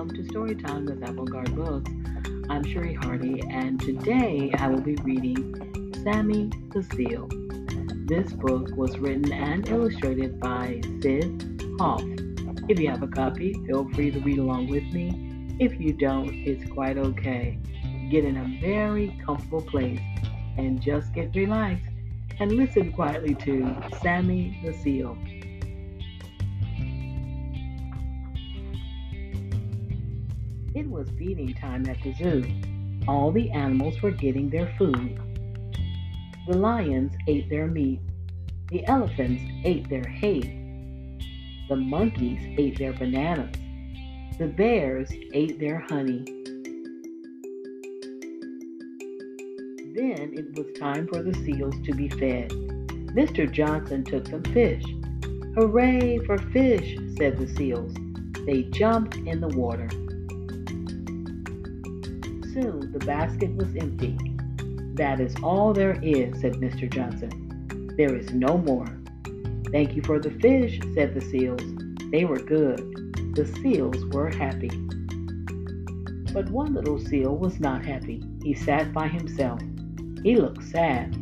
welcome to Storytime with Avant-Garde Books. I'm Sherry Hardy, and today I will be reading Sammy the Seal. This book was written and illustrated by Syd Hoff. If you have a copy, feel free to read along with me. If you don't, it's quite okay. Get in a very comfortable place and just get relaxed and listen quietly to Sammy the Seal. It was feeding time at the zoo. All the animals were getting their food. The lions ate their meat. The elephants ate their hay. The monkeys ate their bananas. The bears ate their honey. Then it was time for the seals to be fed. Mr. Johnson took some fish. Hooray for fish, said the seals. They jumped in the water. Soon the basket was empty. That is all there is, said Mr. Johnson. There is no more. Thank you for the fish, said the seals. They were good. The seals were happy. But one little seal was not happy. He sat by himself. He looked sad.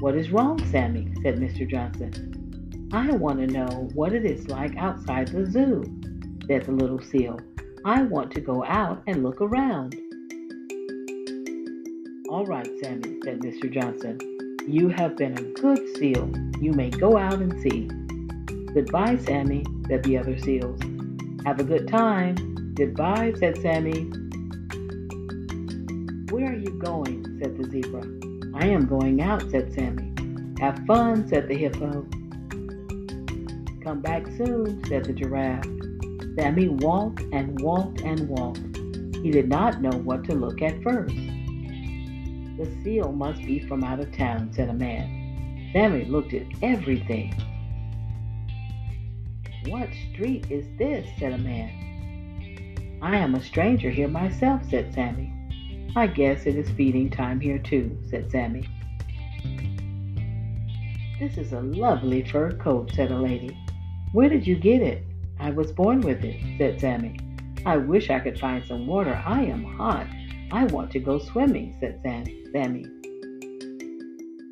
What is wrong, Sammy? said Mr. Johnson. I want to know what it is like outside the zoo, said the little seal. I want to go out and look around. All right, Sammy, said Mr. Johnson. You have been a good seal. You may go out and see. Goodbye, Sammy, said the other seals. Have a good time. Goodbye, said Sammy. Where are you going? said the zebra. I am going out, said Sammy. Have fun, said the hippo. Come back soon, said the giraffe. Sammy walked and walked and walked. He did not know what to look at first. The seal must be from out of town, said a man. Sammy looked at everything. What street is this? said a man. I am a stranger here myself, said Sammy. I guess it is feeding time here too, said Sammy. This is a lovely fur coat, said a lady. Where did you get it? I was born with it, said Sammy. I wish I could find some water. I am hot. I want to go swimming, said Sammy.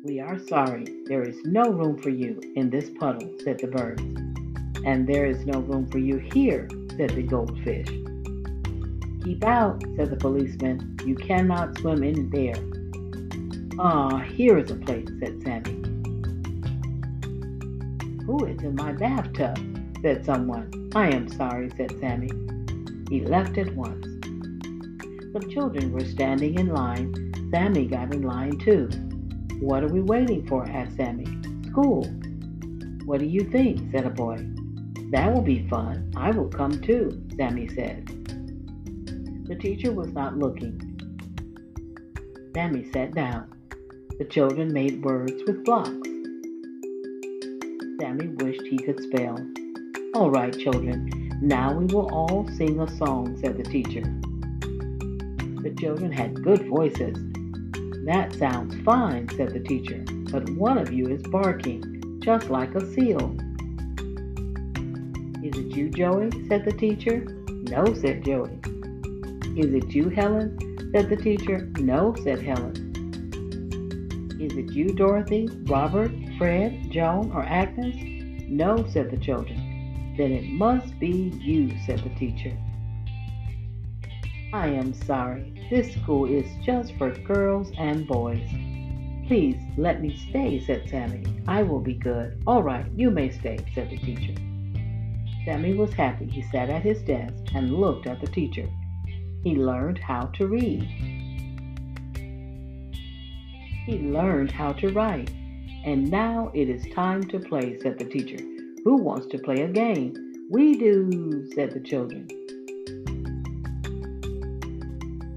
We are sorry. There is no room for you in this puddle, said the birds. And there is no room for you here, said the goldfish. Keep out, said the policeman. You cannot swim in there. Ah, here is a place, said Sammy. Who is in my bathtub? said someone. I am sorry, said Sammy. He left at once. Some children were standing in line. Sammy got in line too. What are we waiting for? asked Sammy. School. What do you think? said a boy. That will be fun. I will come too, Sammy said. The teacher was not looking. Sammy sat down. The children made words with blocks. Sammy wished he could spell. All right, children, now we will all sing a song, said the teacher. Children had good voices. That sounds fine, said the teacher, but one of you is barking, just like a seal. Is it you, Joey? said the teacher. No, said Joey. Is it you, Helen? said the teacher. No, said Helen. Is it you, Dorothy, Robert, Fred, Joan, or Agnes? No, said the children. Then it must be you, said the teacher. I am sorry. This school is just for girls and boys. Please let me stay, said Sammy. I will be good. All right, you may stay, said the teacher. Sammy was happy. He sat at his desk and looked at the teacher. He learned how to read. He learned how to write. And now it is time to play, said the teacher. Who wants to play a game? We do, said the children.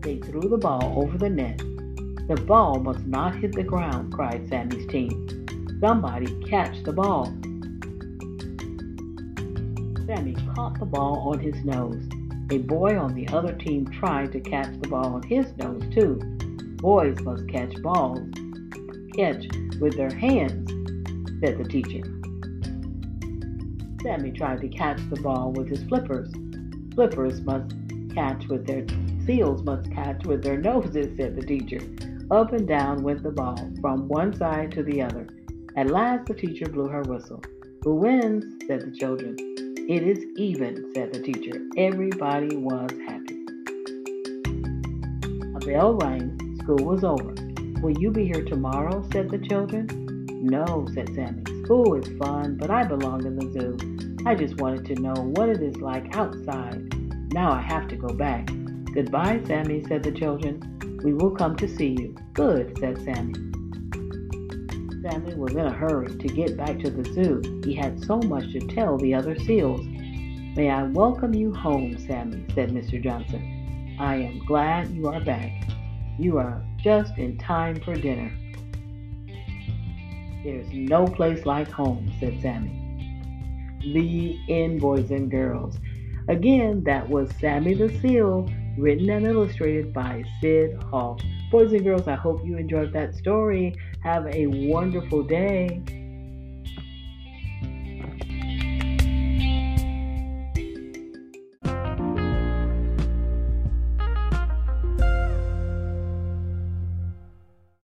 They threw the ball over the net. The ball must not hit the ground, cried Sammy's team. Somebody catch the ball. Sammy caught the ball on his nose. A boy on the other team tried to catch the ball on his nose, too. Boys must catch balls. Catch with their hands, said the teacher. Sammy tried to catch the ball with his flippers. Flippers must catch with their seals must catch with their noses, said the teacher. Up and down went the ball, from one side to the other. At last the teacher blew her whistle. Who wins? said the children. It is even, said the teacher. Everybody was happy. A bell rang. School was over. Will you be here tomorrow? said the children. No, said Sammy. School is fun, but I belong in the zoo. I just wanted to know what it is like outside. Now I have to go back. Goodbye, Sammy, said the children. We will come to see you. Good, said Sammy. Sammy was in a hurry to get back to the zoo. He had so much to tell the other seals. May I welcome you home, Sammy, said Mr. Johnson. I am glad you are back. You are just in time for dinner. There's no place like home, said Sammy. The end, boys and girls. Again, that was Sammy the Seal, written and illustrated by Syd Hoff. Boys and girls, I hope you enjoyed that story. Have a wonderful day.